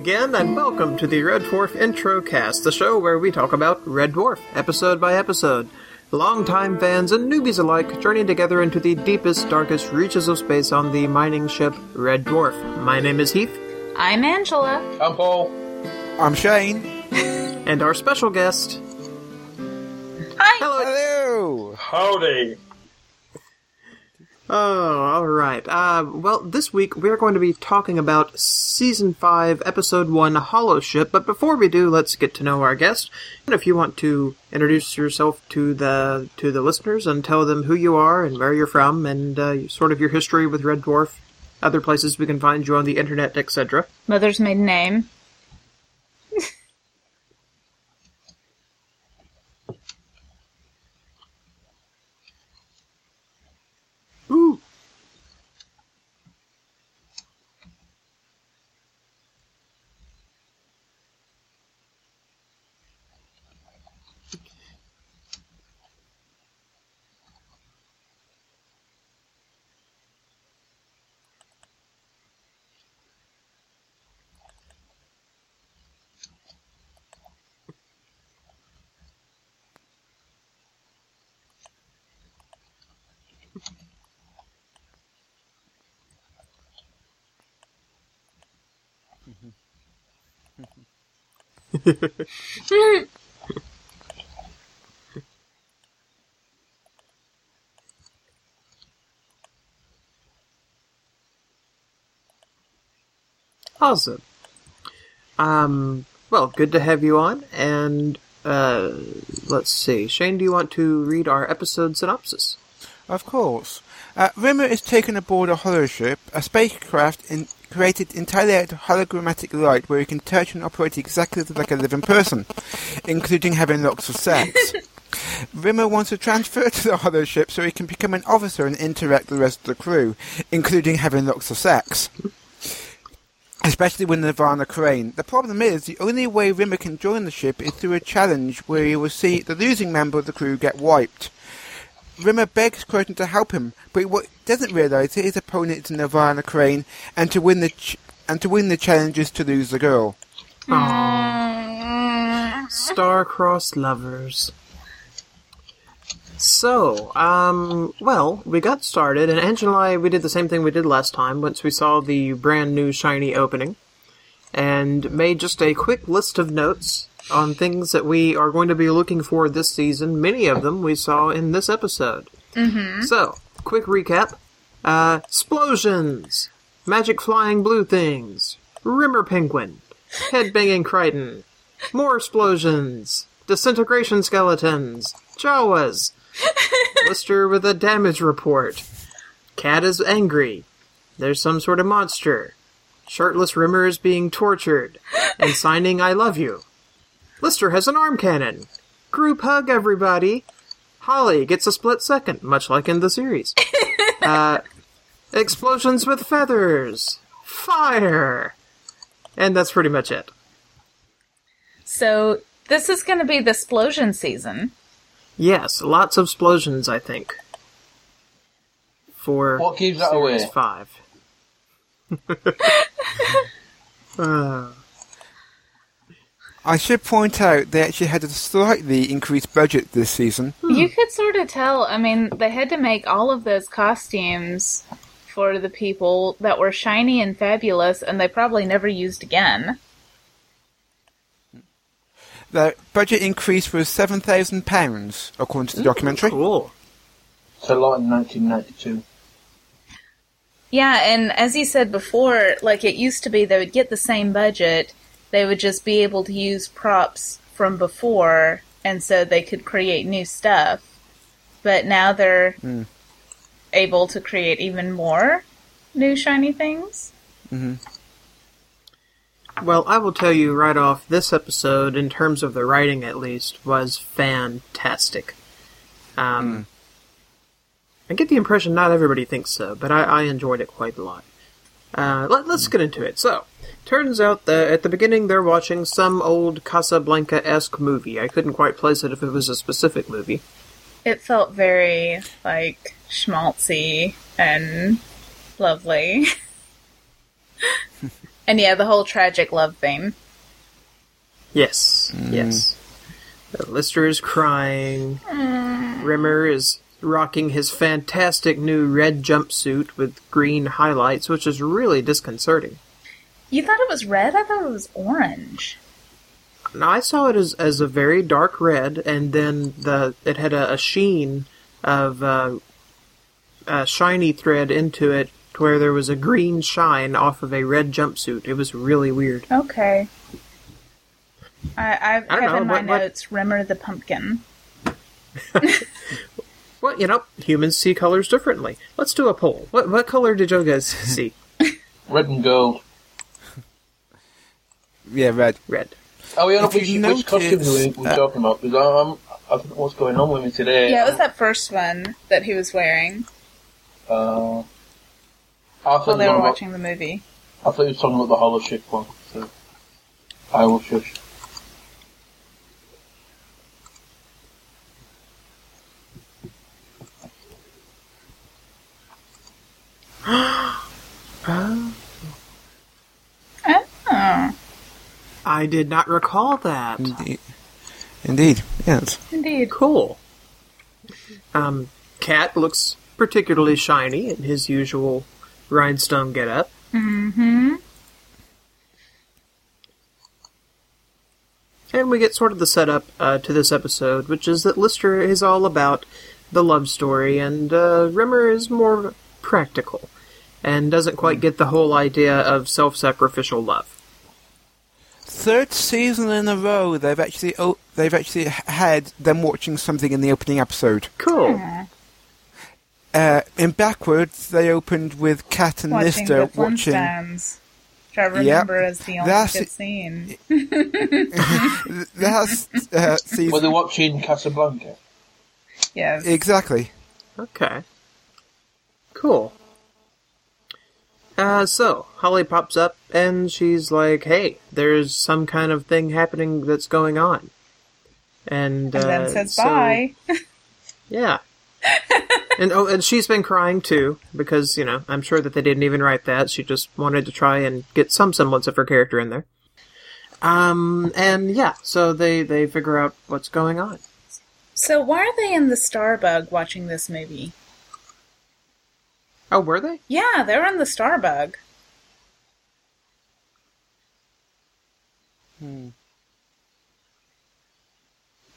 again, and welcome to the Red Dwarf Intro Cast, the show where we talk about Red Dwarf, episode by episode. Longtime fans and newbies alike journey together into the deepest, darkest reaches of space on the mining ship Red Dwarf. My name is Heath, I'm Angela. I'm Paul. I'm Shane. and our special guest. Hi. Hello. Hello. Howdy. Oh, all right. Uh, well, this week we're going to be talking about season five, episode one, Holoship. But before we do, let's get to know our guest. And if you want to introduce yourself to the to the listeners and tell them who you are and where you're from and uh, sort of your history with Red Dwarf, other places we can find you on the internet, etc. Mother's maiden name. Ooh. Awesome. Um, well, good to have you on, and uh, let's see. Shane, do you want to read our episode synopsis? Of course. Uh, Rimmer is taken aboard a holoship, a spacecraft in, created entirely out of hologrammatic light where he can touch and operate exactly like a living person, including having lots of sex. Rimmer wants to transfer to the holoship so he can become an officer and interact with the rest of the crew, including having lots of sex. Especially with Nirvana Crane. The problem is, the only way Rimmer can join the ship is through a challenge where he will see the losing member of the crew get wiped. Rimmer begs Kryten to help him, but he doesn't realise that his opponent is Nirvana Crane, and to win the ch- and to win the challenge is to lose the girl. Star-crossed lovers. So, um, well, we got started, and Angela and I, we did the same thing we did last time once we saw the brand new shiny opening, and made just a quick list of notes on things that we are going to be looking for this season. Many of them we saw in this episode. Mm-hmm. So, quick recap. Uh, explosions! Magic flying blue things! Rimmer penguin! Headbanging Kryten! More explosions! Disintegration skeletons! Jawas! Lister with a damage report. Cat is angry. There's some sort of monster. Shirtless Rimmer is being tortured. And signing I love you. Lister has an arm cannon. Group hug, everybody. Holly gets a split second, much like in the series. Uh, explosions with feathers. Fire. And that's pretty much it. So this is going to be the explosion season. Yes, lots of explosions, I think. For What gives that series away? five. Uh, I should point out they actually had a slightly increased budget this season. Hmm. You could sort of tell. I mean, they had to make all of those costumes for the people that were shiny and fabulous, and they probably never used again. The budget increase was seven thousand pounds, according to the documentary. cool. It's a lot in 1992. Yeah, and as you said before, like it used to be, they would get the same budget. They would just be able to use props from before, and so they could create new stuff. But now they're able to create even more new shiny things. Well, I will tell you right off, this episode, in terms of the writing at least, was fantastic. Um, I get the impression not everybody thinks so, but I, I enjoyed it quite a lot. Uh, let, us get into it. So, turns out that at the beginning they're watching some old Casablanca esque movie. I couldn't quite place it if it was a specific movie. It felt very like schmaltzy and lovely. And yeah, the whole tragic love theme. Yes, yes. Uh, Lister is crying. Rimmer is rocking his fantastic new red jumpsuit with green highlights, which is really disconcerting. You thought it was red? I thought it was orange. Now I saw it as as a very dark red, and then the it had a, a sheen of uh, a shiny thread into it, to where there was a green shine off of a red jumpsuit. It was really weird. Okay. I, I, I have know, in my what- what- notes Rimmer the pumpkin. Well, you know, humans see colors differently. Let's do a poll. What what color did you guys see? Red and gold. Yeah, red. Red. Oh, yeah, If which, you which costumes are we, notice, we uh, talking about? Because I'm, I don't know what's going on with me today. Yeah, it was that first one that he was wearing Uh, I while thought, they were were about, watching the movie. I thought you were talking about the holoship one. So I will shush. Oh, I did not recall that. Indeed. Indeed. Yes. indeed. Cool. Um, Cat looks particularly shiny in his usual rhinestone getup. Mm-hmm. And we get sort of the setup uh, to this episode, which is that Lister is all about the love story, and uh, Rimmer is more practical and doesn't quite get the whole idea of self sacrificial love. Third season in a row, they've actually oh, they've actually had them watching something in the opening episode. Cool. Uh, in backwards, they opened with Cat and Watching Lister the watching. Flintstones. Which I remember as the only That's- good scene. That's uh, season Were they watching Casablanca? Yes. exactly. Okay. Cool. Uh, so, Holly pops up and she's like, hey, there's some kind of thing happening that's going on. And, and uh, then says so- bye. Yeah. and oh, and she's been crying too because you know I'm sure that they didn't even write that. She just wanted to try and get some semblance of her character in there. Um, and yeah, so they they figure out what's going on. So why are they in the Starbug watching this movie? Oh, were they? Yeah, they're in the Starbug.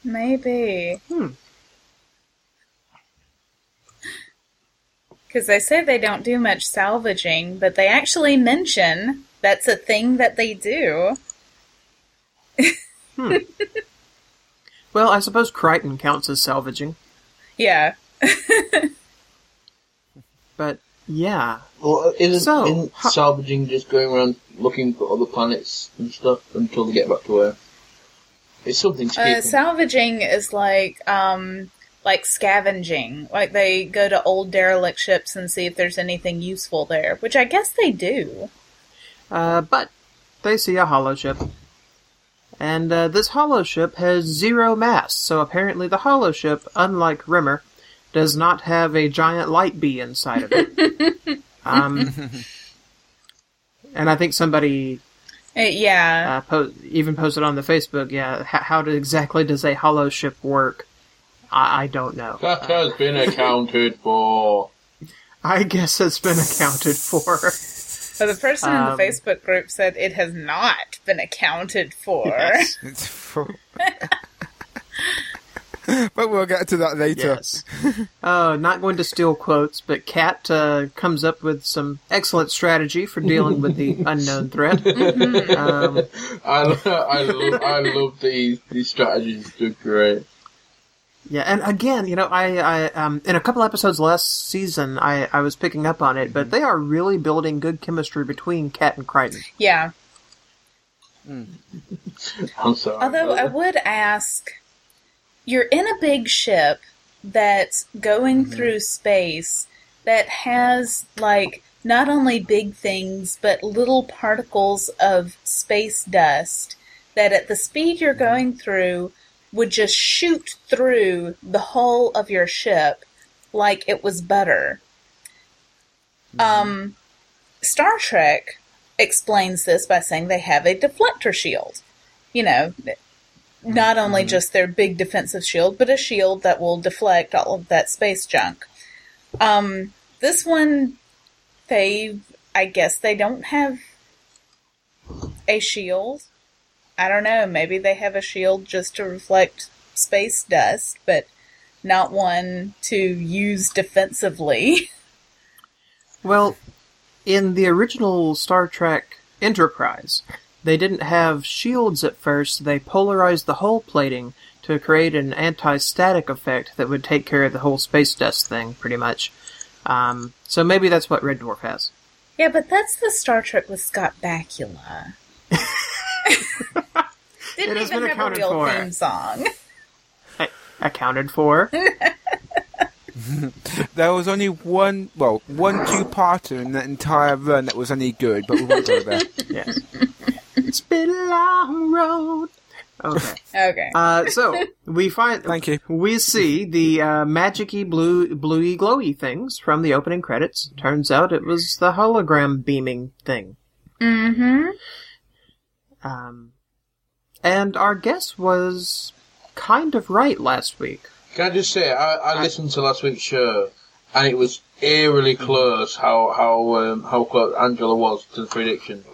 Maybe. Hmm. Because they say they don't do much salvaging, but they actually mention that's a thing that they do. Well, I suppose Kryten counts as salvaging, Yeah. but yeah, Well, isn't, So, isn't ho- salvaging just going around looking for other planets and stuff until they get back to Earth? It's something to Uh, keep them- salvaging is like um like scavenging. Like they go to old derelict ships and see if there's anything useful there, which I guess they do. uh, but they see a holoship. And uh, this holoship has zero mass, so apparently the holoship, unlike Rimmer, does not have a giant light bee inside of it. um, and I think somebody Uh, yeah. uh, po- even posted on the Facebook, yeah, h- how do, exactly does a holoship work? I, I don't know. That has been accounted for. I guess it's been accounted for. but the person in um, the Facebook group said it has not been accounted for. Yes. It's full. but we'll get to that later. Yes. Oh, not going to steal quotes, but Cat uh, comes up with some excellent strategy for dealing with the unknown threat. um, I, I, love, I love these these strategies. They're great. yeah, and again, you know, I, I um, in a couple episodes last season, I, I was picking up on it, but they are really building good chemistry between Cat and Kryten. yeah. I'm sorry. Although I would ask, you're in a big ship that's going mm-hmm. through space that has like not only big things but little particles of space dust that at the speed you're mm-hmm. going through would just shoot through the hull of your ship like it was butter. Mm-hmm. Um Star Trek explains this by saying they have a deflector shield. You know, not only just their big defensive shield, but a shield that will deflect all of that space junk. Um, this one, they, I guess they don't have a shield. I don't know. Maybe they have a shield just to reflect space dust, but not one to use defensively. Well, in the original Star Trek Enterprise, they didn't have shields at first. They polarized the hull plating to create an anti-static effect that would take care of the whole space dust thing, pretty much. Um, so maybe that's what Red Dwarf has. yeah, but that's the Star Trek with Scott Bakula. Didn't It has even been have a real for. theme song. Accounted for. There was only one, well, one two-parter in that entire run that was any good, but we won't go there. yes. It's been a long road. Okay. Okay. Uh, so we find Thank you. we see the uh, magicy blue bluey glowy things from the opening credits. Turns out it was the hologram beaming thing. mm-hmm. Um, and our guess was kind of right last week. Can I just say, I, I listened to last week's show, and it was eerily close how how um, how close Angela was to the prediction.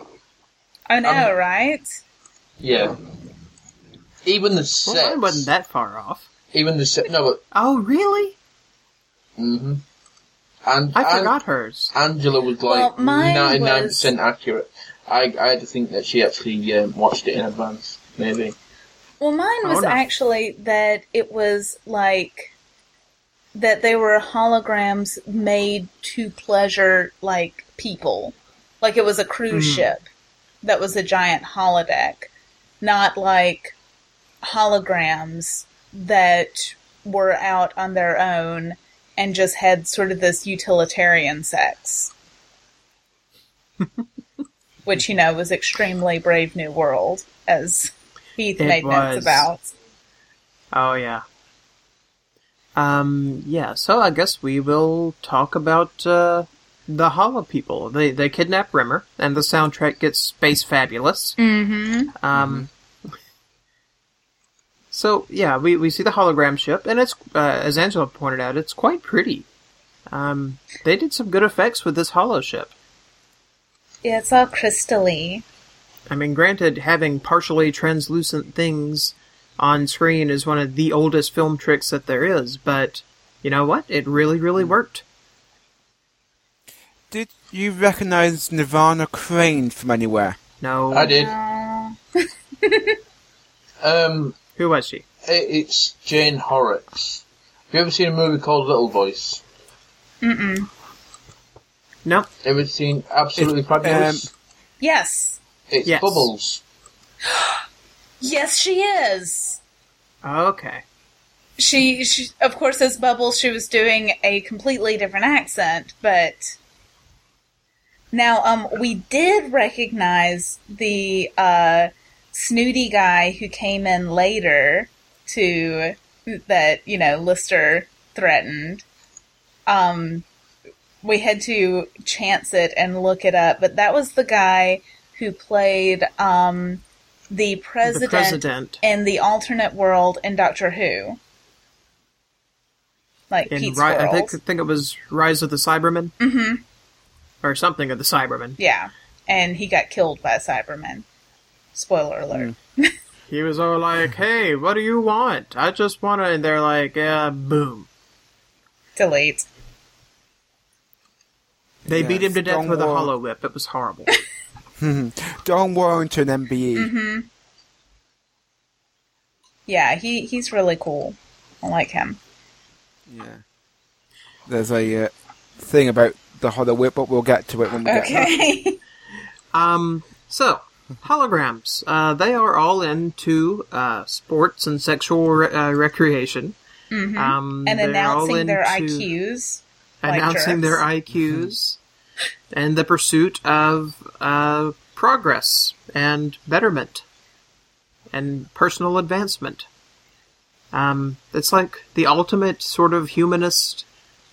I know, Um, right? Yeah. Even the Well, set, mine wasn't that far off. even the set. No, but Oh, really? hmm and I An- forgot hers. Angela was like mine ninety nine was- percent accurate. I I had to think that she actually um, watched it in advance, maybe. Well, mine was Oh, no. actually that it was like that they were holograms made to pleasure like people. Like it was a cruise Mhm. ship that was a giant holodeck, not like holograms that were out on their own and just had sort of this utilitarian sex. Which, you know, was extremely Brave New World, as Heath It made notes about. Oh yeah. Um, yeah, so I guess we will talk about uh, the holo people. They they kidnap Rimmer, and the soundtrack gets space fabulous. Mm-hmm. Um, so yeah, we, we see the hologram ship, and it's uh, as Angela pointed out, it's quite pretty. Um, they did some good effects with this holoship. Yeah, it's all crystally. I mean, granted, having partially translucent things on screen is one of the oldest film tricks that there is, but you know what? It really, really worked. Did you recognize Nirvana Crane from anywhere? No, I did. Um, Who was she? it, it's Jane Horrocks. Have you ever seen a movie called Little Voice? Mm-mm. No. Ever seen Absolutely It's, Fabulous? Yes. it's yes. Bubbles. Yes, she is. Okay. She, she, of course, as Bubbles, she was doing a completely different accent, but now, um, we did recognize the uh, snooty guy who came in later to that you know Lister threatened. Um, we had to chance it and look it up, but that was the guy who played um, the president, the president in the alternate world in Doctor Who. Like in Ri- I think I think it was Rise of the Cybermen hmm or something of the Cybermen. Yeah. And he got killed by a Cyberman. Spoiler alert. He was all like, "Hey, what do you want? I just want to," and they're like, "Yeah, boom." Delete. They Yeah, beat him to death Don't with a holo whip. It was horrible. Don Warrington, MBE. Mm-hmm. Yeah, he, he's really cool. I like him. Yeah. There's a uh, thing about the holo whip, but we'll get to it when we get there. Okay. Um, so holograms. Uh, they are all into uh, sports and sexual re- uh, recreation. Mhm. Um, and they're all announcing their into- IQs. like announcing their jerks. IQs, and the pursuit of uh, progress and betterment and personal advancement. Um, it's like the ultimate sort of humanist,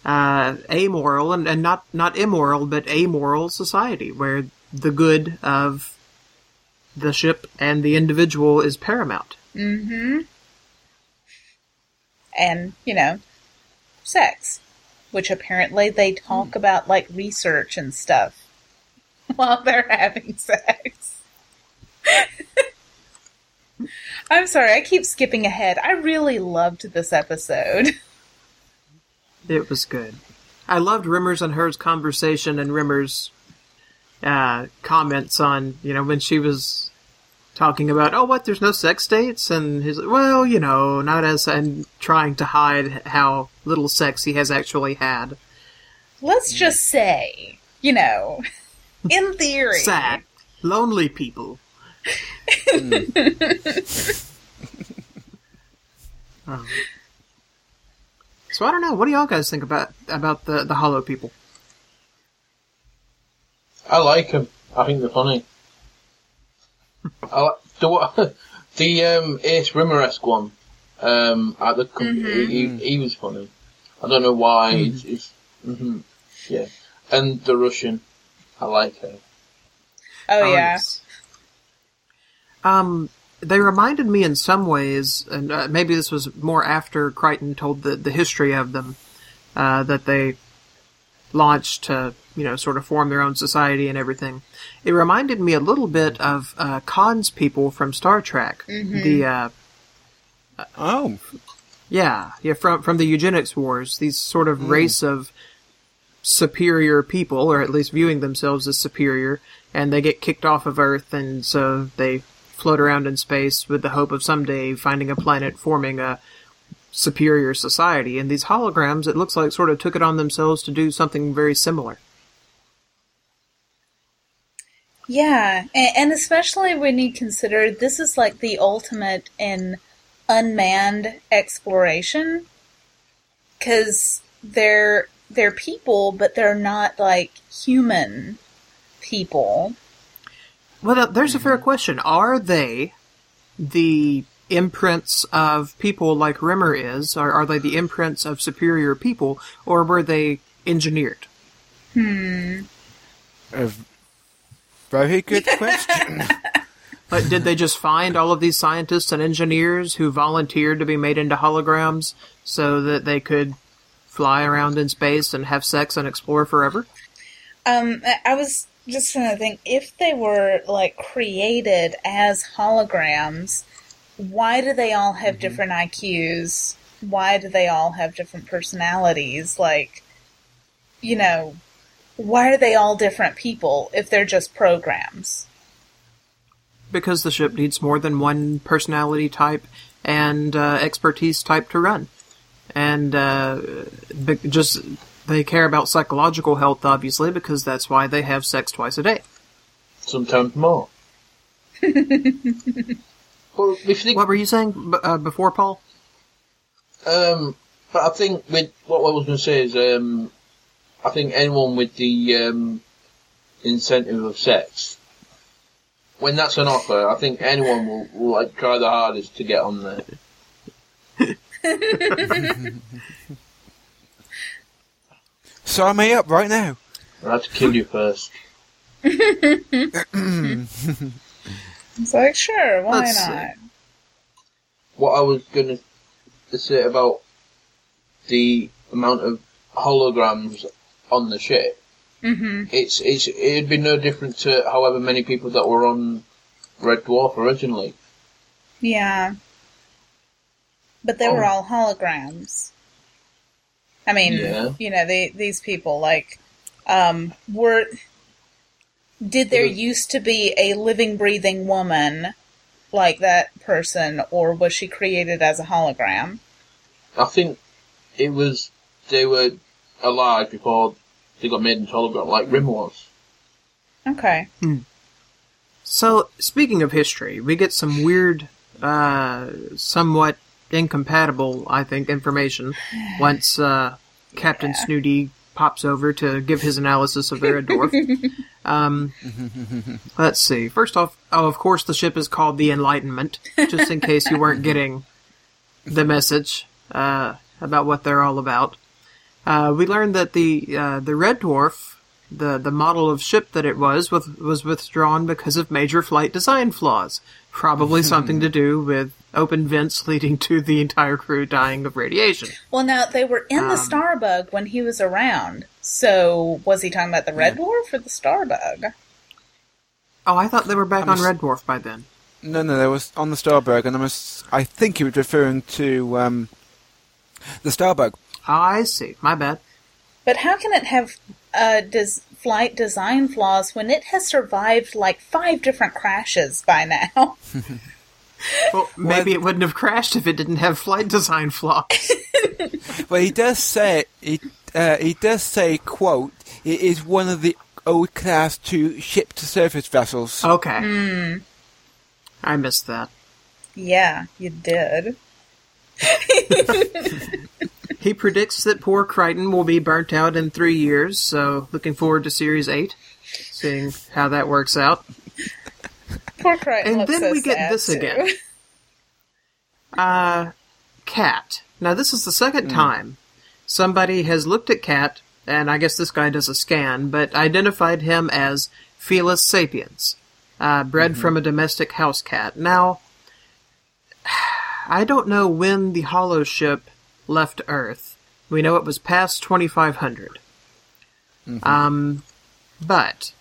uh, amoral and, and not not immoral, but amoral society where the good of the ship and the individual is paramount. Mm-hmm. And, you know, sex. Which apparently they talk about like research and stuff while they're having sex. I'm sorry, I keep skipping ahead. I really loved this episode. It was good. I loved Rimmers and hers conversation and Rimmers' uh, comments on, you know, when she was talking about, oh, what, there's no sex dates? And he's like, well, you know, not as, and trying to hide how little sex he has actually had. Let's just say, you know, in theory. Sad. Lonely people. Um, so I don't know. What do y'all guys think about about the the holo people? I like them. I think they're funny. I like, the what the um, Ace Rimmer-esque one um, at the company. He, he was funny. I don't know why. It's, it's hmm yeah, and the Russian. I like her. Oh, yeah. Um, they reminded me in some ways, and uh, maybe this was more after Kryten told the the history of them, uh, that they launched to you know sort of form their own society and everything. It reminded me a little bit of uh, Khan's people from Star Trek. The uh, Oh, yeah, yeah, from from the eugenics wars, these sort of race of superior people, or at least viewing themselves as superior, and they get kicked off of Earth, and so they float around in space with the hope of someday finding a planet forming a superior society. And these holograms, it looks like, sort of took it on themselves to do something very similar. Yeah, and, especially when you consider this is like the ultimate in unmanned exploration, because they're they're people, but they're not like human people. Well, there's a fair question. Are they the imprints of people like Rimmer is? Or are they the imprints of superior people? Or were they engineered? Hmm. a very good question. Like, did they just find all of these scientists and engineers who volunteered to be made into holograms so that they could fly around in space and have sex and explore forever? Um, I- I was just trying to think if they were like created as holograms, why do they all have different IQs? Why do they all have different personalities? Like, you know, why are they all different people if they're just programs? Because the ship needs more than one personality type and uh, expertise type to run. And uh, just they care about psychological health, obviously, because that's why they have sex twice a day. Sometimes more. well, if you think, What were you saying b- uh, before, Paul? um, but I think with what I was going to say is, um, I think anyone with the um, incentive of sex, when that's an offer, I think anyone will, will like try the hardest to get on there. Sign me up right now. I have to kill you first. It's like, sure, why Let's see. not? what I was going to say about the amount of holograms on the ship, hmm it's it's it'd be no different to however many people that were on Red Dwarf originally. Yeah. But they were Oh. all holograms. I mean, Yeah. you know, they, these people, like, um, were. Did there used to be a living, breathing woman like that person, or was she created as a hologram? I think it was they were alive before they got made into hologram, like Rim was. Okay. So, speaking of history, we get some weird, uh, somewhat incompatible, I think, information once uh, Captain Snooty pops over to give his analysis of the Red Dwarf. um, let's see. First off, oh, of course, the ship is called the Enlightenment, just in case you weren't getting the message uh, about what they're all about. Uh, we learned that the uh, the Red Dwarf the the model of ship that it was was, was withdrawn because of major flight design flaws. Probably something to do with open vents leading to the entire crew dying of radiation. Well, now they were in the Um, Starbug when he was around. So was he talking about the Red Dwarf or the Starbug? Oh, I thought they were back I'm on s- Red Dwarf by then. No, no, they was on the Starbug, and I was, I think he was referring to um, the Starbug. I see. My bad. But how can it have uh, des- flight design flaws when it has survived like five different crashes by now? Well, maybe it wouldn't have crashed if it didn't have flight design flaws. Well, he does say he uh, he does say quote it is one of the old class two ship to surface vessels. Okay. I missed that. yeah, you did. He predicts that poor Kryten will be burnt out in three years, so looking forward to Series 8, seeing how that works out. Poor And then we get this too. again. Uh, Cat. Now, this is the second time somebody has looked at Cat, and I guess this guy does a scan, but identified him as Felis sapiens, uh, bred from a domestic house cat. Now, I don't know when the holoship left Earth. We know it was past 2500. Um, but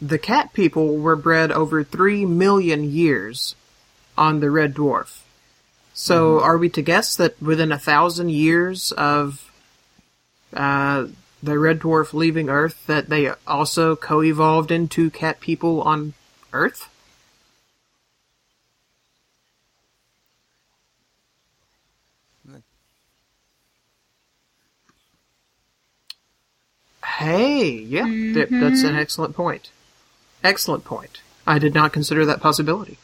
the cat people were bred over 3 million years on the red dwarf. So are we to guess that within a thousand years of uh, the red dwarf leaving Earth that they also co-evolved into cat people on Earth? Hey, yeah, th- that's an excellent point. Excellent point. I did not consider that possibility.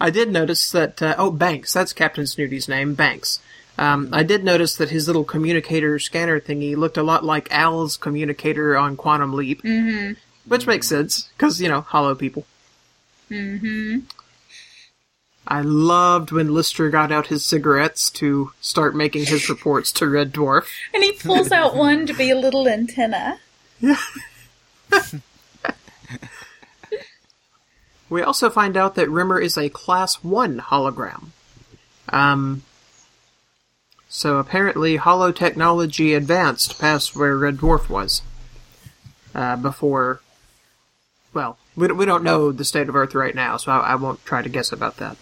I did notice that, uh, oh, Binks, that's Captain Snooty's name, Binks. Um, I did notice that his little communicator scanner thingy looked a lot like Al's communicator on Quantum Leap. Mm-hmm. Which makes sense, because, you know, holo people. Mm-hmm. I loved when Lister got out his cigarettes to start making his reports to Red Dwarf. And he pulls out one to be a little antenna. We also find out that Rimmer is a Class 1 hologram. Um, so apparently holo technology advanced past where Red Dwarf was. Uh, before, well, we, we don't know the state of Earth right now, so I, I won't try to guess about that.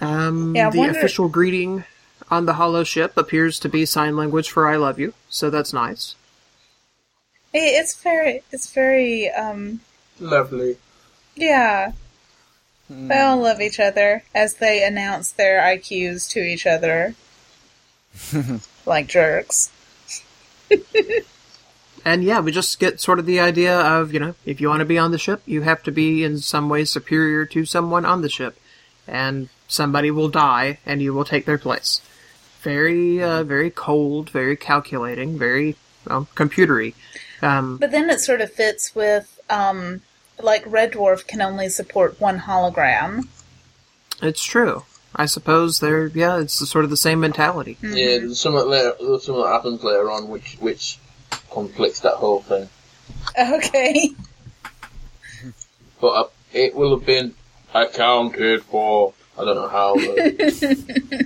Um, Yeah, the wonder- official greeting on the holoship appears to be sign language for I love you, so that's nice. It's very, it's very, um, Lovely. Yeah. They all love each other as they announce their IQs to each other. like jerks. And yeah, we just get sort of the idea of, you know, if you want to be on the ship, you have to be in some way superior to someone on the ship. And somebody will die, and you will take their place. Very, uh, very cold, very calculating, very, well, computery. Um, But then it sort of fits with, um, like Red Dwarf can only support one hologram. it's true. I suppose they're, yeah, it's sort of the same mentality. Yeah, there's something later. There's something that happens later on which which conflicts that whole thing. Okay. But uh, it will have been accounted for. I don't know how. But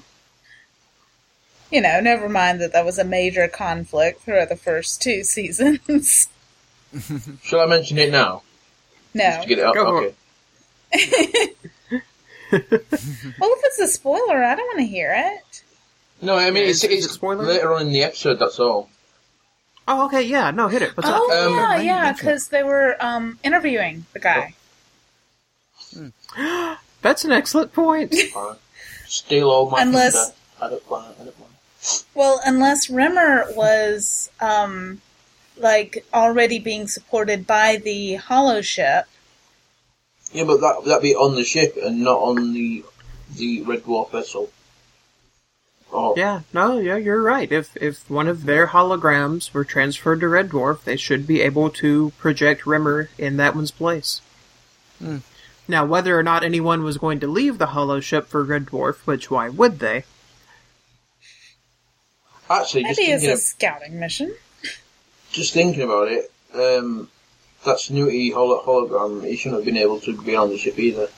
You know, never mind that that was a major conflict throughout the first two seasons. shall I mention it now no. to get it out? Go for okay. Well, if it's a spoiler, I don't want to hear it. No, I mean Yeah, it's, it's a spoiler? later on in the episode. That's all. Oh, okay, yeah, no, hit it. What's Oh, up? Um, yeah, yeah, because they were um, interviewing the guy. That's an excellent point. Fine. Steal all my Unless- I don't want. I don't want. Well, unless Rimmer was um, like already being supported by the holoship. Yeah, but that that be on the ship and not on the the Red Dwarf vessel. Oh, Yeah, no, yeah, you're right. If if one of their holograms were transferred to Red Dwarf, they should be able to project Rimmer in that one's place. Hmm. Now, whether or not anyone was going to leave the holoship for Red Dwarf, which why would they? Actually, just Maybe it's a of, scouting mission. Just thinking about it, um, that Snooty holo- hologram, he shouldn't have been able to be on the ship either.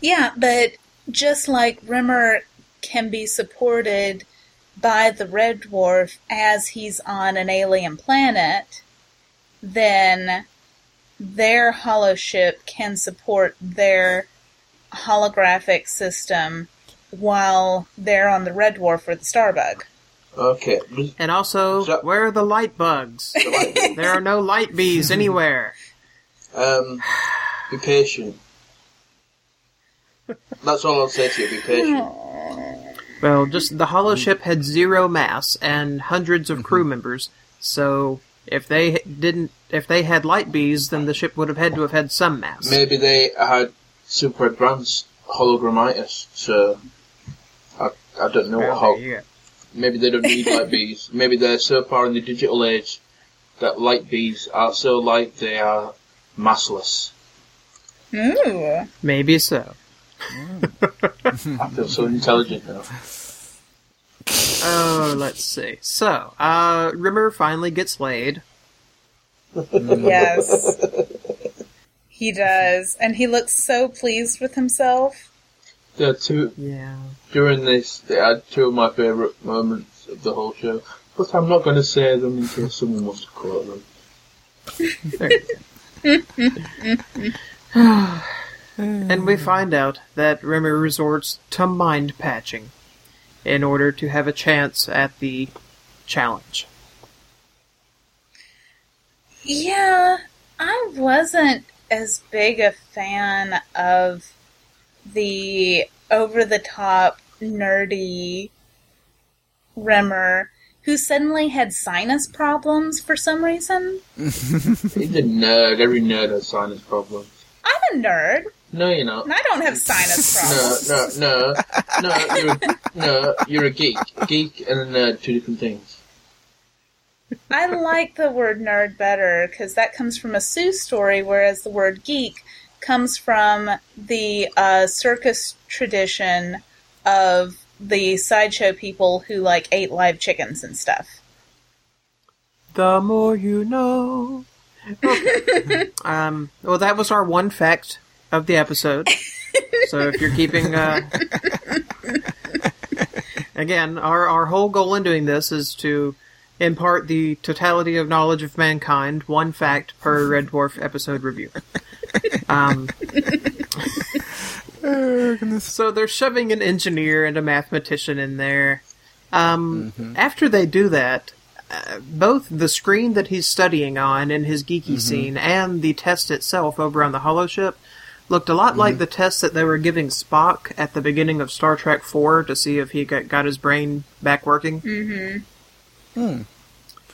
Yeah, but just like Rimmer can be supported by the Red Dwarf as he's on an alien planet, then their holo ship can support their holographic system while they're on the Red Dwarf or the Starbug. Okay. And also, So- where are the light bugs? the light there are no light bees anywhere. Um, be patient. That's all I'll say to you. Be patient. Well, just the holoship had zero mass and hundreds of crew members. So if they didn't, if they had light bees, then the ship would have had to have had some mass. Maybe they had super advanced hologramitis. So I, I don't know how. go. Maybe they don't need light bees. Maybe they're so far in the digital age that light bees are so light they are massless. Ooh. Maybe so. I feel so intelligent now. Oh, let's see. So, uh, Rimmer finally gets laid. Yes. he does. And he looks so pleased with himself. There are two Yeah. during this. They had two of my favourite moments of the whole show, but I'm not going to say them in case someone wants to quote them. There you go. and we find out that Remy resorts to mind patching in order to have a chance at the challenge. Yeah, I wasn't as big a fan of the over the top nerdy Rimmer who suddenly had sinus problems for some reason. He's a nerd. Every nerd has sinus problems. I'm a nerd, No, you're not. and I don't have sinus No, problems. no, no, no. You're a, no, you're a geek. Geek and a nerd, two different things. I like the word nerd better because that comes from a Seuss story, whereas the word geek comes from the uh, circus tradition of the sideshow people who like ate live chickens and stuff. The more you know. Okay. um, well, that was our one fact of the episode. so if you're keeping, uh, again, our our whole goal in doing this is to impart the totality of knowledge of mankind, one fact per Red Dwarf episode review. Um, so they're shoving an engineer and a mathematician in there. Um, After they do that, uh, both the screen that he's studying on in his geeky scene and the test itself over on the holoship looked a lot like the test that they were giving Spock at the beginning of Star Trek 4 to see if he got, got his brain back working.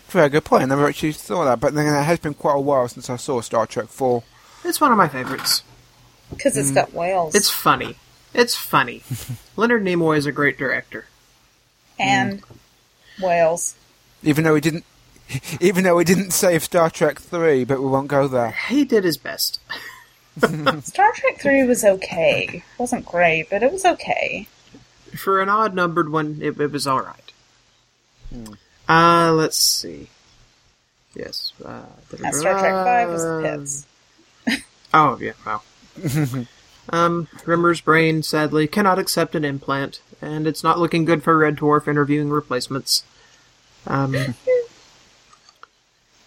Very good point. I never actually thought that, but then it has been quite a while since I saw Star Trek 4. It's one of my favorites. Because it's got whales. It's funny. It's funny. Leonard Nimoy is a great director. and whales. Even though we didn't, even though we didn't save Star Trek 3, but we won't go there. He did his best. Star Trek 3 was okay. wasn't great, but it was okay. For an odd numbered one, it, it was alright. Uh, let's see. Yes. Uh, And Star Trek 5 was the pits. Oh, yeah, wow. um, Rimmer's brain, sadly, cannot accept an implant, and it's not looking good for Red Dwarf interviewing replacements. Um,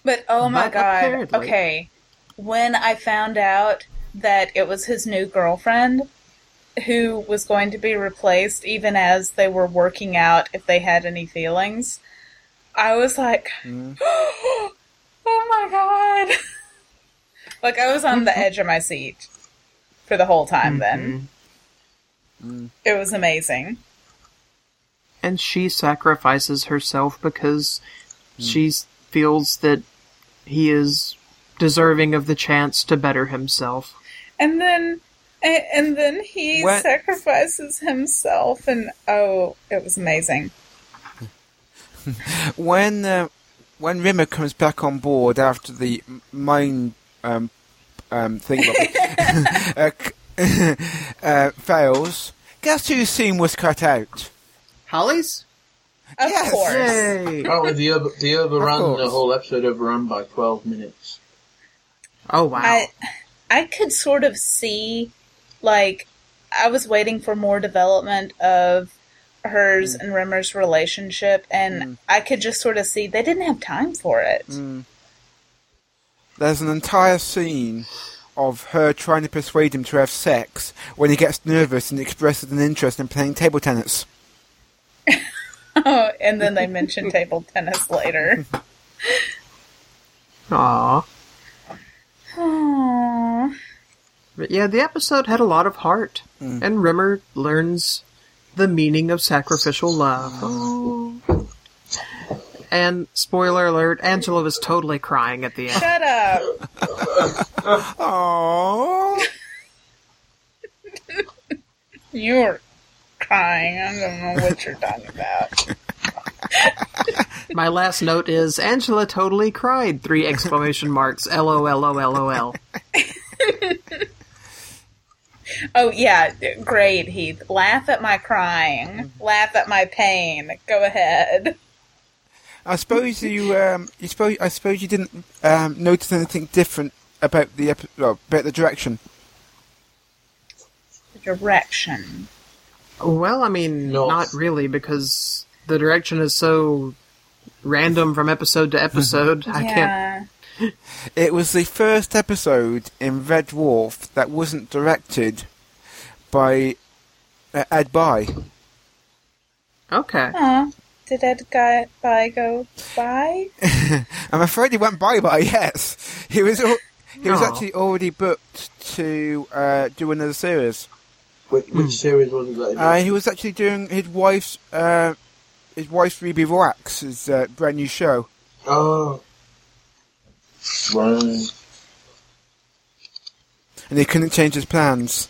But oh my god. apparently- Okay. When I found out that it was his new girlfriend who was going to be replaced even as they were working out if they had any feelings, I was like, oh my god. like I was on the mm-hmm. edge of my seat for the whole time then. Mm-hmm. It was amazing. and she sacrifices herself because hmm. she feels that he is deserving of the chance to better himself. And then and, and then he What? sacrifices himself and oh, it was amazing. When uh, when Rimmer comes back on board after the m- main um, um, thing uh, c- uh, fails, guess whose scene was cut out? Holly's? Of Yes. course. Yay! Apparently, the over, the overran course. the whole episode overran by twelve minutes. Oh wow! I I could sort of see like I was waiting for more development of hers and Rimmer's relationship and I could just sort of see they didn't have time for it. There's an entire scene of her trying to persuade him to have sex when he gets nervous and expresses an interest in playing table tennis. oh, and then they mention table tennis later. Aww. Aww. But yeah, the episode had a lot of heart, mm. and Rimmer learns the meaning of sacrificial love. Oh. And spoiler alert: Angela was totally crying at the end. Shut up. Aww. You're crying. I don't know what you're talking about. My last note is Angela totally cried! Three exclamation marks! LOL. Oh yeah, great, Heath. Laugh at my crying. Laugh at my pain. Go ahead. I suppose you, um, you suppose, I suppose you didn't um, notice anything different about the epi- well, about the direction. The Direction. Well, I mean, No. not really, because the direction is so random from episode to episode. I can't. Yeah. It was the first episode in Red Dwarf that wasn't directed by uh, Ed Bye. Okay. Huh. Did Ed guy by go by? I'm afraid he went bye bye. Yes, he was. Al- he was Aw. actually already booked to uh, do another series. Which, which series was it? That he Uh, he was actually doing his wife's uh, his wife's Ruby Wax's uh, brand new show. Oh. Right. and he couldn't change his plans.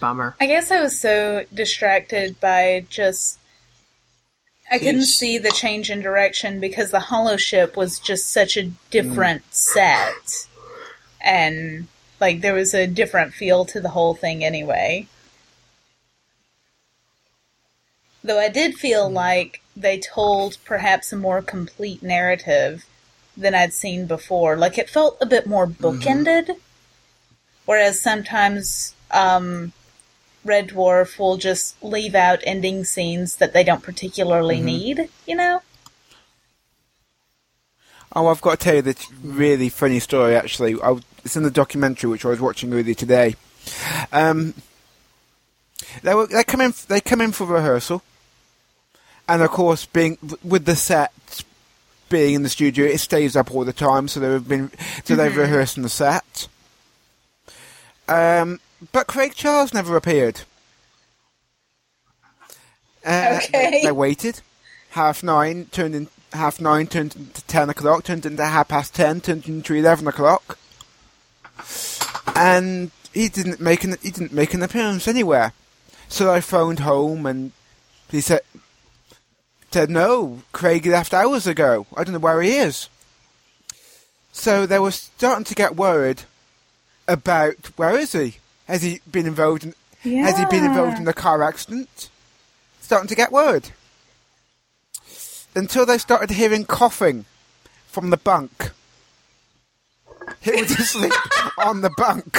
Bummer. I guess I was so distracted by just. I couldn't see the change in direction because the holoship was just such a different mm. set. And, like, there was a different feel to the whole thing anyway. Though I did feel mm. like they told perhaps a more complete narrative than I'd seen before. Like, it felt a bit more mm-hmm. bookended. Whereas sometimes, um, Red Dwarf will just leave out ending scenes that they don't particularly need, you know? Oh, I've got to tell you this really funny story. Actually, I, it's in the documentary which I was watching earlier today. Um, they were they come in they come in for rehearsal, and of course, being with the set being in the studio, it stays up all the time. So they've been so they've rehearsed in the set. Um, but Craig Charles never appeared. Uh, Okay. They, they waited. Half nine turned in. Half nine turned into ten o'clock. Turned into half past ten. Turned into eleven o'clock. And he didn't make an he didn't make an appearance anywhere. So I phoned home and he said said no, Craig left hours ago. I don't know where he is. So they were starting to get worried about where is he? Has he been involved in has he been involved in a car accident? Starting to get worried. Until they started hearing coughing from the bunk. He was asleep on the bunk.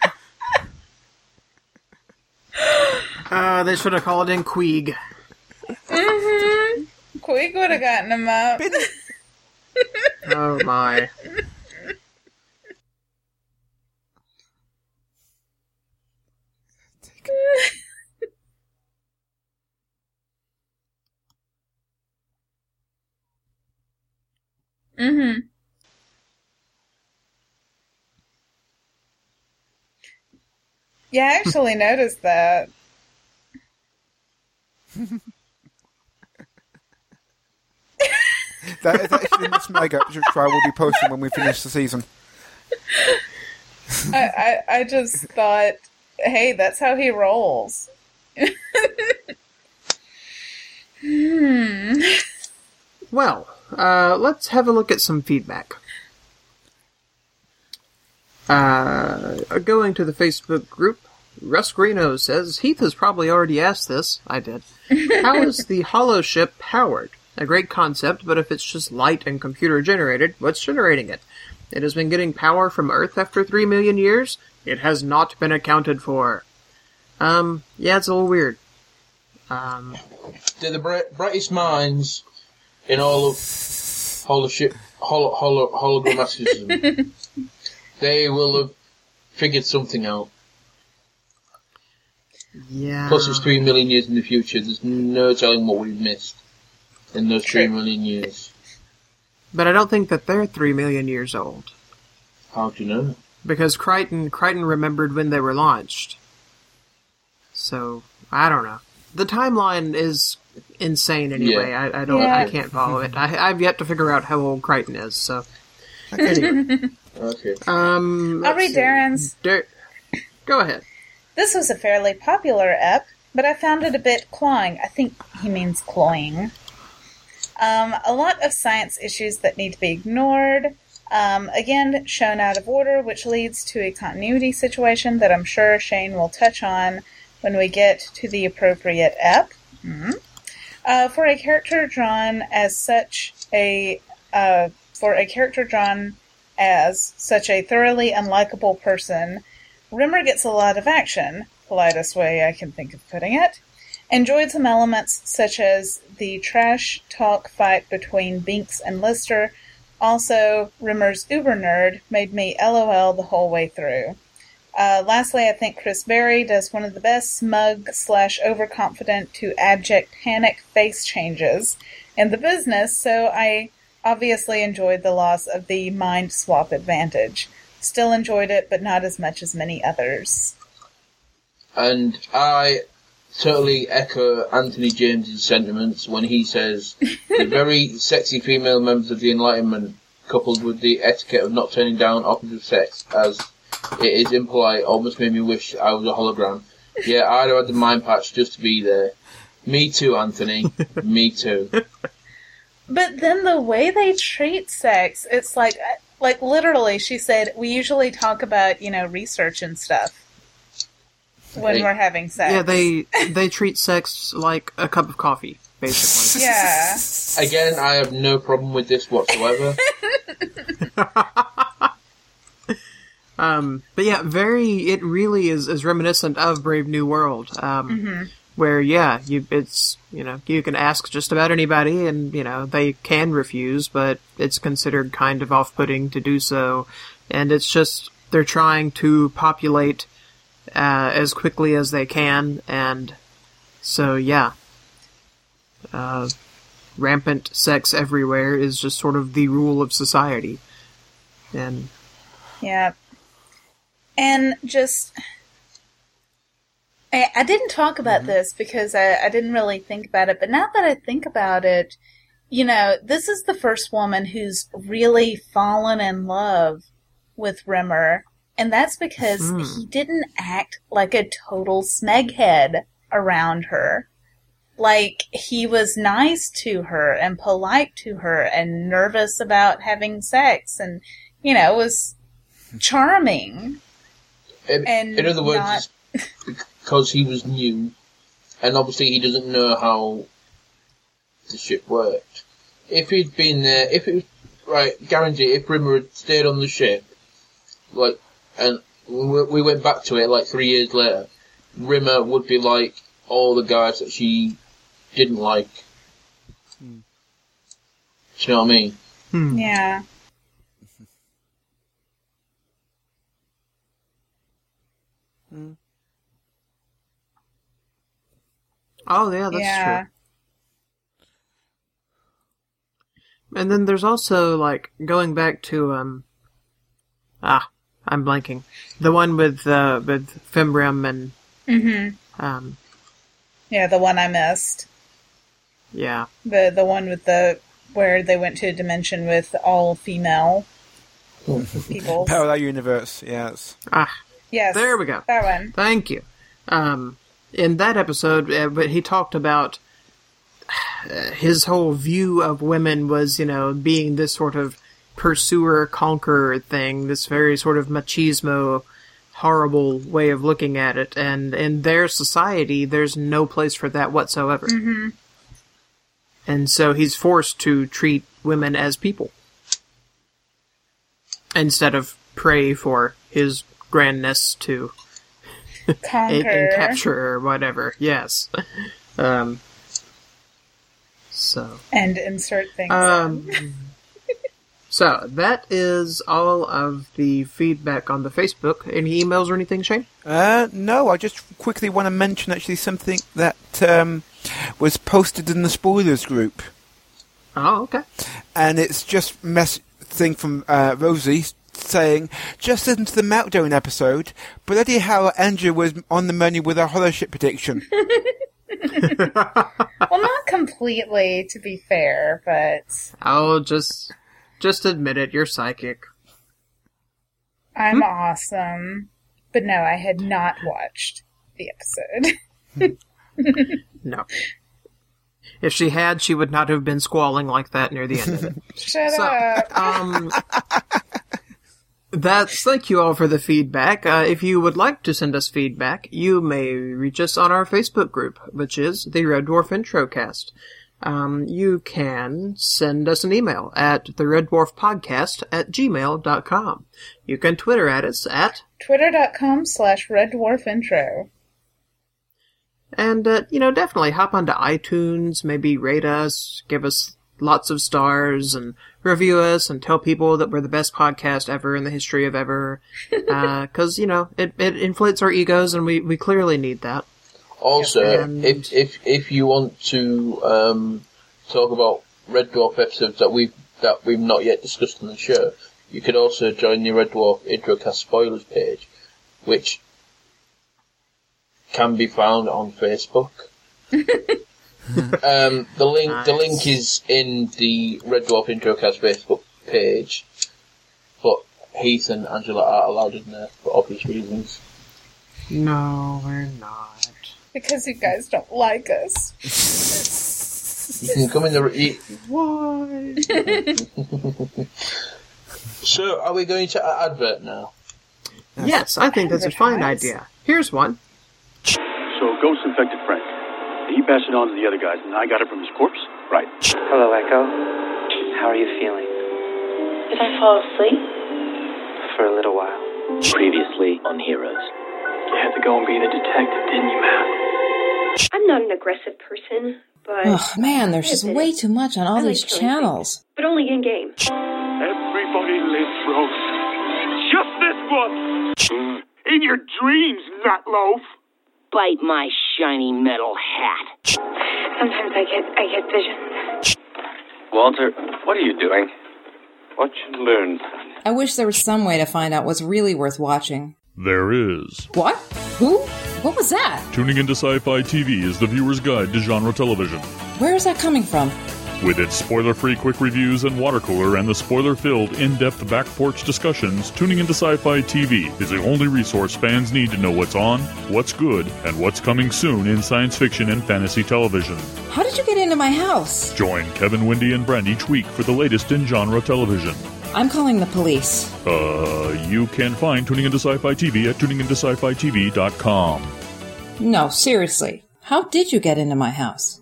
Uh, they should have called in Queeg. Quig would have gotten him up. Oh my. Mm-hmm. Yeah, I actually noticed that. that is actually the next mega which I will be posting when we finish the season. I, I, I just thought, hey, that's how he rolls. hmm. Well, uh, let's have a look at some feedback. Uh, going to the Facebook group, Russ Greeno says Heath has probably already asked this. I did. How is the holoship powered? A great concept, but if it's just light and computer generated, what's generating it? It has been getting power from Earth after three million years. It has not been accounted for. Um, yeah, it's a little weird. Um, They're the bri- brightest minds in all of holoship, holo, holo, hologrammaticism. they will have figured something out. yeah. Plus, it's three million years in the future. There's no telling what we've missed in those three True. million years. But I don't think that they're three million years old. How do you know? Because Kryten, Kryten remembered when they were launched. So, I don't know. The timeline is insane anyway. Yeah. I, I don't, Yeah. I can't follow it. I, I've yet to figure out how old Kryten is, so. Anyway, Okay. um. I'll read see. Darren's. Dar- Go ahead. This was a fairly popular ep, but I found it a bit cloying. I think he means cloying. Um, a lot of science issues that need to be ignored. Um, again, shown out of order, which leads to a continuity situation that I'm sure Shane will touch on when we get to the appropriate ep. Mhm. Uh, for a character drawn as such a uh, for a character drawn as such a thoroughly unlikable person, Rimmer gets a lot of action, politest way I can think of putting it. Enjoyed some elements such as the trash talk fight between Binks and Lister. Also, Rimmer's uber nerd made me LOL the whole way through. Uh, lastly, I think Chris Barrie does one of the best smug slash overconfident to abject panic face changes in the business, so I obviously enjoyed the loss of the mind swap advantage. Still enjoyed it, but not as much as many others. And I totally echo Anthony James's sentiments when he says the very sexy female members of the Enlightenment, coupled with the etiquette of not turning down opposite sex, as it is impolite, almost made me wish I was a hologram. Yeah, I'd have had the mind patch just to be there. Me too, Anthony. Me too. But then the way they treat sex, it's like, like literally, she said, we usually talk about, you know, research and stuff when Hey. we're having sex. Yeah, they they treat sex like a cup of coffee, basically. Yeah. Again, I have no problem with this whatsoever. Um, but yeah, very. It really is is reminiscent of Brave New World. Um, where yeah, you it's you know you can ask just about anybody, and you know they can refuse, but it's considered kind of off putting to do so, and it's just they're trying to populate uh, as quickly as they can, and so yeah. Uh, rampant sex everywhere is just sort of the rule of society, and Yeah. And just. I, I didn't talk about this because I, I didn't really think about it, but now that I think about it, you know, this is the first woman who's really fallen in love with Rimmer, and that's because Hmm. he didn't act like a total smeghead around her. Like, he was nice to her and polite to her and nervous about having sex and, you know, was charming. In, And in other words, not- because he was new, and obviously he doesn't know how the ship worked. If he'd been there, if it was right, guarantee, if Rimmer had stayed on the ship, like, and we, we went back to it like three years later, Rimmer would be like all the guys that she didn't like. Do you know what I mean? hmm. Yeah. Oh yeah, that's yeah. true. And then there's also like going back to um ah, I'm blanking. The one with uh with Fimbrim and Mm-hmm. um Yeah, the one I missed. yeah. The the one with the where they went to a dimension with all female people. Parallel universe, yes. Ah, Yes. there we go. That one. Thank you. Um in that episode uh, but he talked about uh, his whole view of women was, you know, being this sort of pursuer conqueror thing, this very sort of machismo horrible way of looking at it, and in their society, there's no place for that whatsoever. And so he's forced to treat women as people instead of pray for his grandness to and, Conquer. and capture or whatever. Yes. Um. So. and insert things. Um. so that is all of the feedback on the Facebook. Any emails or anything, Shane? Uh, no, I just quickly want to mention actually something that um, was posted in the spoilers group, Oh, okay. and it's just mess thing from uh, Rosie saying, just listen to the Meltdown episode, bloody hell, Andrew was on the money with a holoship prediction. well, not completely, to be fair, but I'll just just admit it. You're psychic. I'm Hmm? awesome. But no, I had not watched the episode. No. If she had, she would not have been squalling like that near the end of it. Shut So, up. um, that's thank you all for the feedback. Uh, if you would like to send us feedback, you may reach us on our Facebook group, which is the Red Dwarf Introcast. Um, you can send us an email at the Red Dwarf Podcast at gmail.com. You can Twitter at us at, Twitter.com slash Red Dwarf Intro. and, uh, you know, definitely hop onto iTunes, maybe rate us, give us lots of stars, and review us, and tell people that we're the best podcast ever in the history of ever. Uh 'cause you know, it, it inflates our egos, and we, we clearly need that. Also, And- if if if you want to um, talk about Red Dwarf episodes that we've that we've not yet discussed on the show, you could also join the Red Dwarf Introcast spoilers page, which can be found on Facebook. um, the link the link is in the Red Dwarf Introcast Facebook page, but Heath and Angela are allowed in there for obvious reasons. No, we're not. Because you guys don't like us. You can come in the. You, Why? So, are we going to a- advert now? yes, I think that's a fine idea. Here's one. So Ghost infected Frank. And he passed it on to the other guys, and I got it from his corpse? Right. Hello, Echo. How are you feeling? Did I fall asleep? For a little while. Previously on Heroes. You had to go and be the detective, didn't you, Matt? I'm not an aggressive person, but Ugh, man, there's just way too much on all I these killing channels. but only in game. Everybody lives, Rose. Just this once. In your dreams, Nutloaf. Bite my shiny metal hat. Sometimes I get I get visions. Walter, what are you doing? Watch and learn. I wish there was some way to find out what's really worth watching. There is. What? Who? What was that? Tuning into Sci Fi TV is the viewer's guide to genre television. Where is that coming from? With its spoiler free quick reviews and water cooler and the spoiler filled in depth back porch discussions, Tuning into Sci Fi TV is the only resource fans need to know what's on, what's good, and what's coming soon in science fiction and fantasy television. How did you get into my house? Join Kevin, Wendy, and Brent each week for the latest in genre television. I'm calling the police. Uh, you can find Tuning into Sci Fi TV at tuningintosci-fi-tv.com. No, seriously. How did you get into my house?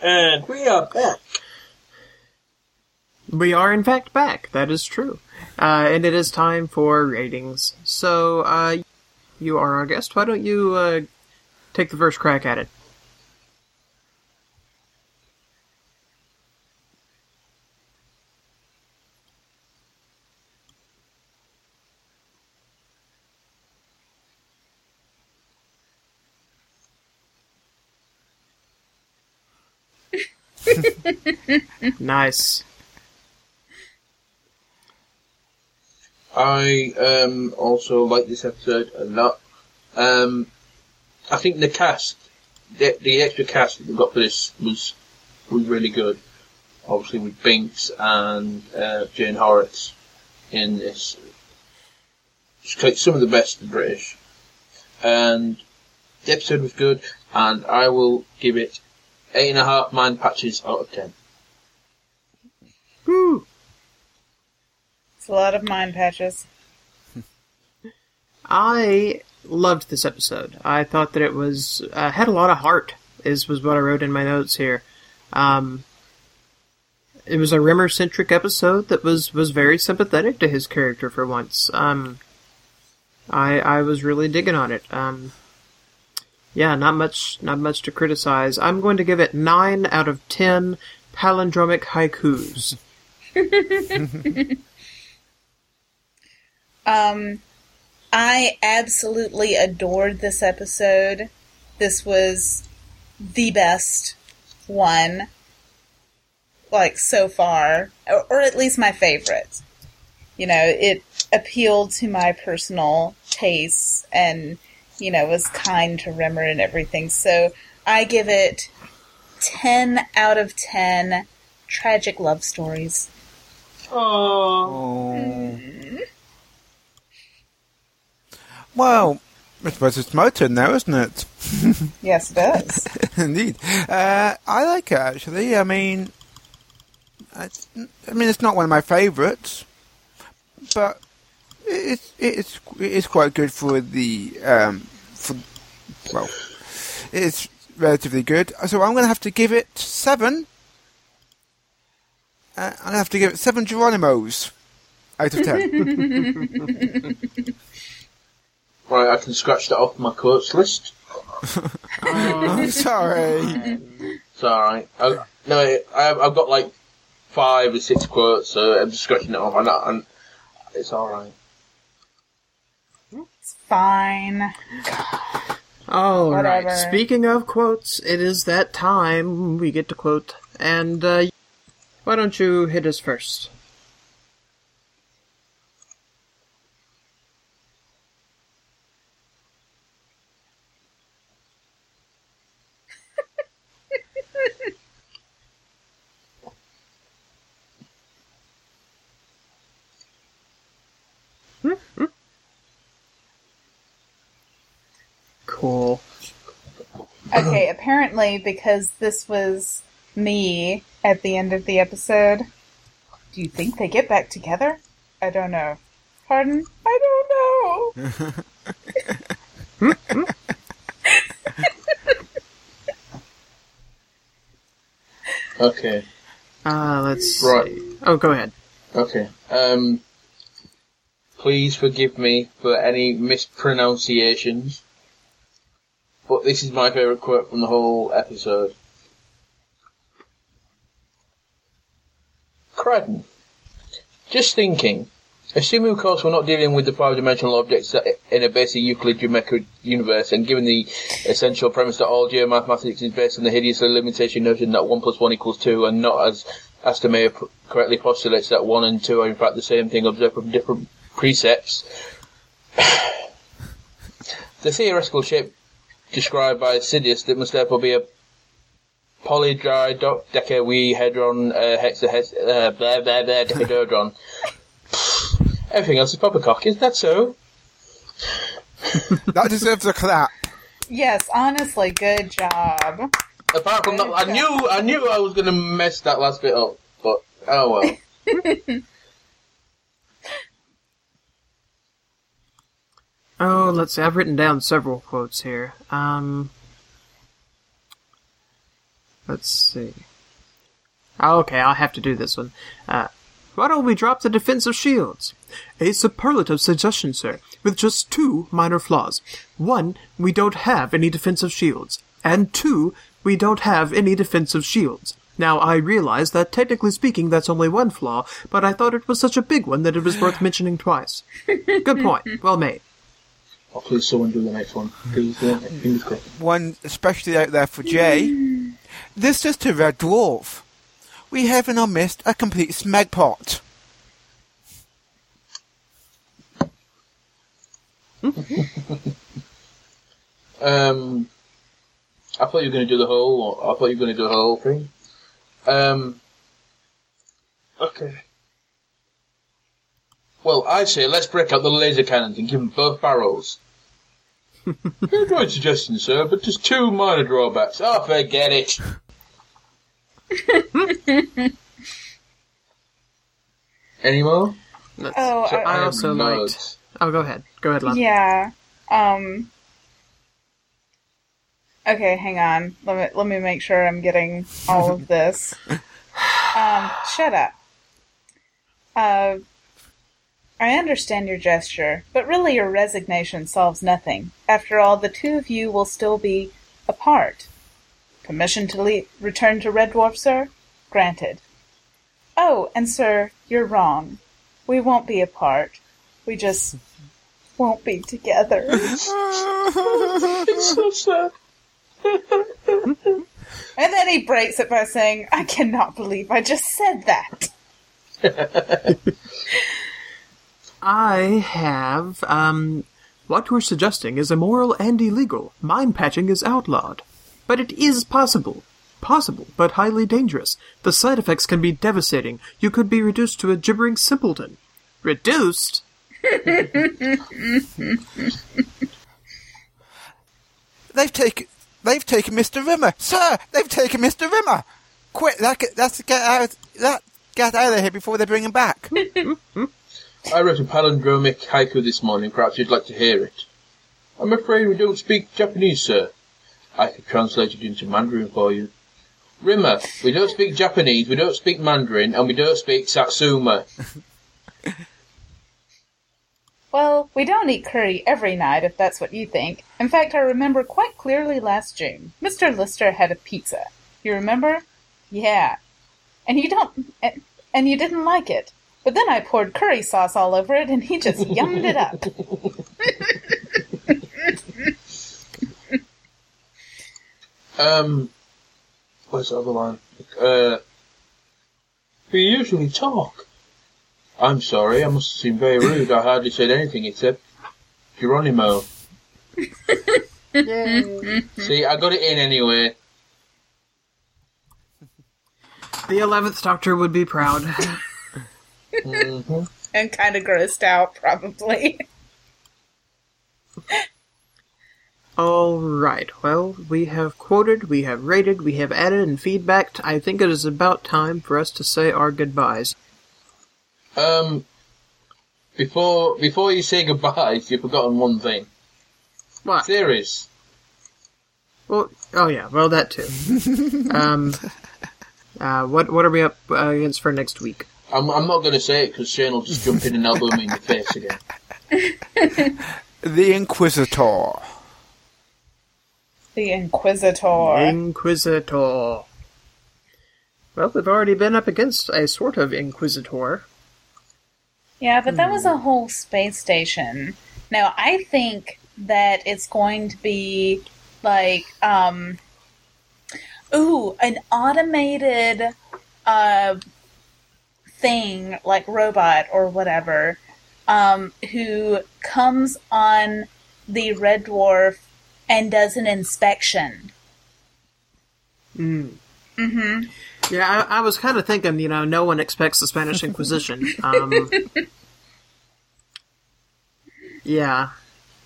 And we are back. We are in fact back. That is true. Uh, and it is time for ratings. So, uh, you are our guest. Why don't you, uh, take the first crack at it? Nice. I um, also like this episode a lot. Um, I think the cast, the, the extra cast that they got for this was was really good. Obviously with Binks and uh, Jane Horrocks in this. Some of the best the British. And the episode was good, and I will give it eight and a half mind patches out of ten. It's a lot of mind patches. I loved this episode. I thought that it was uh, had a lot of heart. Is was what I wrote in my notes here. Um, it was a Rimmer centric episode that was was very sympathetic to his character for once. Um, I I was really digging on it. Um, yeah, not much not much to criticize. I'm going to give it nine out of ten palindromic haikus. Um, I absolutely adored this episode. This was the best one, like so far, or, or at least my favorite. You know, it appealed to my personal tastes and, you know, was kind to Rimmer and everything. So I give it 10 out of 10 tragic love stories. Oh. Well, I suppose it's my turn now, isn't it? Yes, it is. Indeed. Uh, I like it actually. I mean, I, I mean, it's not one of my favourites, but it's it's it's quite good for the um for well, it's relatively good. So I'm going to have to give it seven. Uh, I'm going to have to give it seven Geronimos out of ten. Right, I can scratch that off my quotes list. I'm sorry. It's alright. No, I- I've got like five or six quotes, so I'm just scratching it off. And, I- and it's alright. It's fine. All right. Whatever. Speaking of quotes, it is that time we get to quote. And uh, why don't you hit us first? Cool. Okay, apparently because this was me at the end of the episode. Do you think they get back together? I don't know. Pardon? I don't know. Okay. Uh, let's Right. see. Oh, go ahead. Okay. Um, please forgive me for any mispronunciations, but this is my favourite quote from the whole episode. Credden. Just thinking. Assuming, of course, we're not dealing with the five-dimensional objects in a basic Euclid geometric universe, and given the essential premise that all geomathematics is based on the hideous limitation notion that one plus one equals two, and not as p- correctly postulates that one and two are in fact the same thing observed from different precepts. the theoretical shape described by Sidious that must therefore be a polydridodecaedron uh, hexahes uh, blah blah blah decadodron. Everything else is poppycock, isn't that so? that deserves a clap. Yes, honestly, good job. Apart from that, I knew I knew I was going to mess that last bit up, but oh well. Oh, let's see. I've written down several quotes here. Um, let's see. Oh, okay, I'll have to do this one. Uh, why don't we drop the defensive shields? A superlative suggestion, sir, with just two minor flaws. One, we don't have any defensive shields. And two, we don't have any defensive shields. Now, I realize that technically speaking that's only one flaw, but I thought it was such a big one that it was worth mentioning twice. Good point. Well made. Oh, please, someone do the next one. Please, do it. Fingers crossed. One especially out there for Jay. This is to Red Dwarf. We have in our midst a complete smegpot. Um, I thought you were going to do the whole. I thought you were going to do the whole thing. Um. Okay. Well, I say let's break out the laser cannons and give them both barrels. Good suggestion, sir, but just two minor drawbacks. Oh, forget it. Any more? Oh, So I- I also No, liked. it's- Oh, go ahead. Go ahead, Lon. Yeah. Um. Okay, hang on. Let me let me make sure I'm getting all of this. Um, shut up. Uh, I understand your gesture, but really your resignation solves nothing. After all, the two of you will still be apart. Permission to le- return to Red Dwarf, sir? Granted. Oh, and sir, you're wrong. We won't be apart. We just won't be together. it's so sad. and then he breaks it by saying, I cannot believe I just said that. I have, um, what we're suggesting is immoral and illegal. Mind patching is outlawed. But it is possible. Possible, but highly dangerous. The side effects can be devastating. You could be reduced to a gibbering simpleton. Reduced? They've taken they've taken Mr. Rimmer, sir. They've taken Mr. Rimmer. Quick, that, let's get out that get out of here before they bring him back. I wrote a palindromic haiku this morning. Perhaps you'd like to hear it. I'm afraid we don't speak Japanese, sir. I could translate it into Mandarin for you. Rimmer, we don't speak Japanese, we don't speak Mandarin, and we don't speak Satsuma. Well, we don't eat curry every night, if that's what you think. In fact, I remember quite clearly last June, Mr. Lister had a pizza. You remember? Yeah. And you don't, and, and you didn't like it. But then I poured curry sauce all over it, and he just yummed it up. Um, where's the other line? Uh, we usually talk. I'm sorry, I must have seemed very rude. I hardly said anything except Geronimo. See, I got it in anyway. The eleventh Doctor would be proud. hmm and kind of grossed out, probably. All right. Well, we have quoted, we have rated, we have added and feedbacked. I think it is about time for us to say our goodbyes. Um, before before you say goodbyes, you've forgotten one thing. What? Series. Well, oh yeah, well that too. um, uh, what what are we up uh, against for next week? I'm, I'm not going to say it because Shane will just jump in and elbow me in the face again. the Inquisitor. The Inquisitor. Inquisitor. Well, we've already been up against a sort of Inquisitor. Yeah, but that was a whole space station. Now, I think that it's going to be like, um, ooh, an automated, uh, thing, like robot or whatever, um, who comes on the Red Dwarf and does an inspection. Mm. Mm-hmm. Yeah, I, I was kind of thinking, you know, no one expects the Spanish Inquisition. Um, yeah,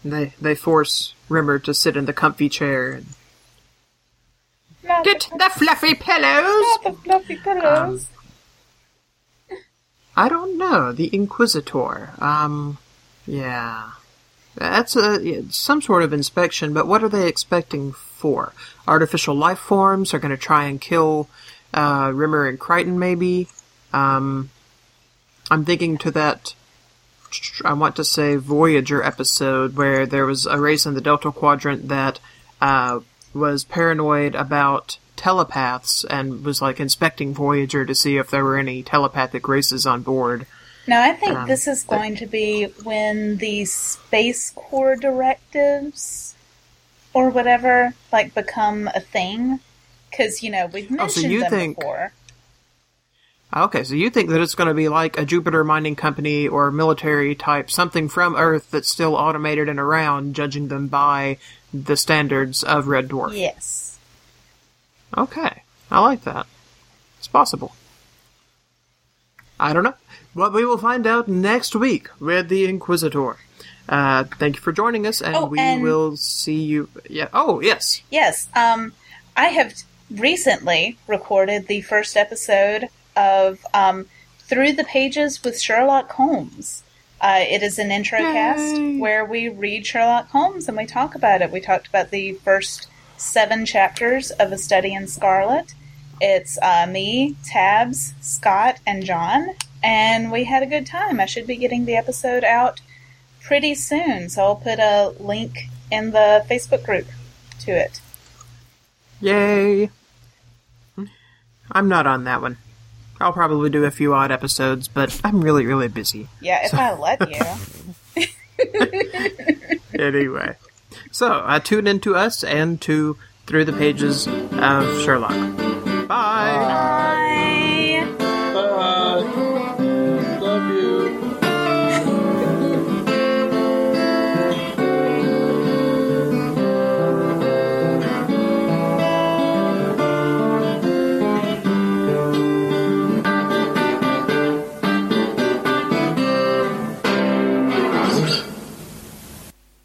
they they force Rimmer to sit in the comfy chair. And, Get the fluffy pillows. Not the fluffy pillows. I don't know the Inquisitor. Um, yeah, that's a some sort of inspection. But what are they expecting for? Artificial life forms are going to try and kill uh, Rimmer and Kryten, maybe. Um, I'm thinking to that. I want to say Voyager episode where there was a race in the Delta Quadrant that uh, was paranoid about telepaths and was like inspecting Voyager to see if there were any telepathic races on board. Now, I think Um, this is going to be when the Space Corps directives or whatever like become a thing. Because you know we've Oh, so mentioned you them think- before. Okay, so you think that it's going to be like a Jupiter mining company or military type, something from Earth that's still automated and around, judging them by the standards of Red Dwarf. Yes. Okay, I like that. It's possible. I don't know. But we will find out next week with the Inquisitor. Uh, thank you for joining us, and Oh, we and- will see you. Yeah. Oh, yes. Yes. Um, I have recently recorded the first episode of um, Through the Pages with Sherlock Holmes. Uh, it is an intro cast where we read Sherlock Holmes and we talk about it. We talked about the first seven chapters of A Study in Scarlet. It's uh, me, Tabs, Scott, and John, and we had a good time. I should be getting the episode out pretty soon, so I'll put a link in the Facebook group to it. Yay! I'm not on that one. I'll probably do a few odd episodes, but I'm really, really busy. Yeah, if I let you. Anyway, so uh, tune in to us and to Through the Pages of Sherlock. Bye. Bye.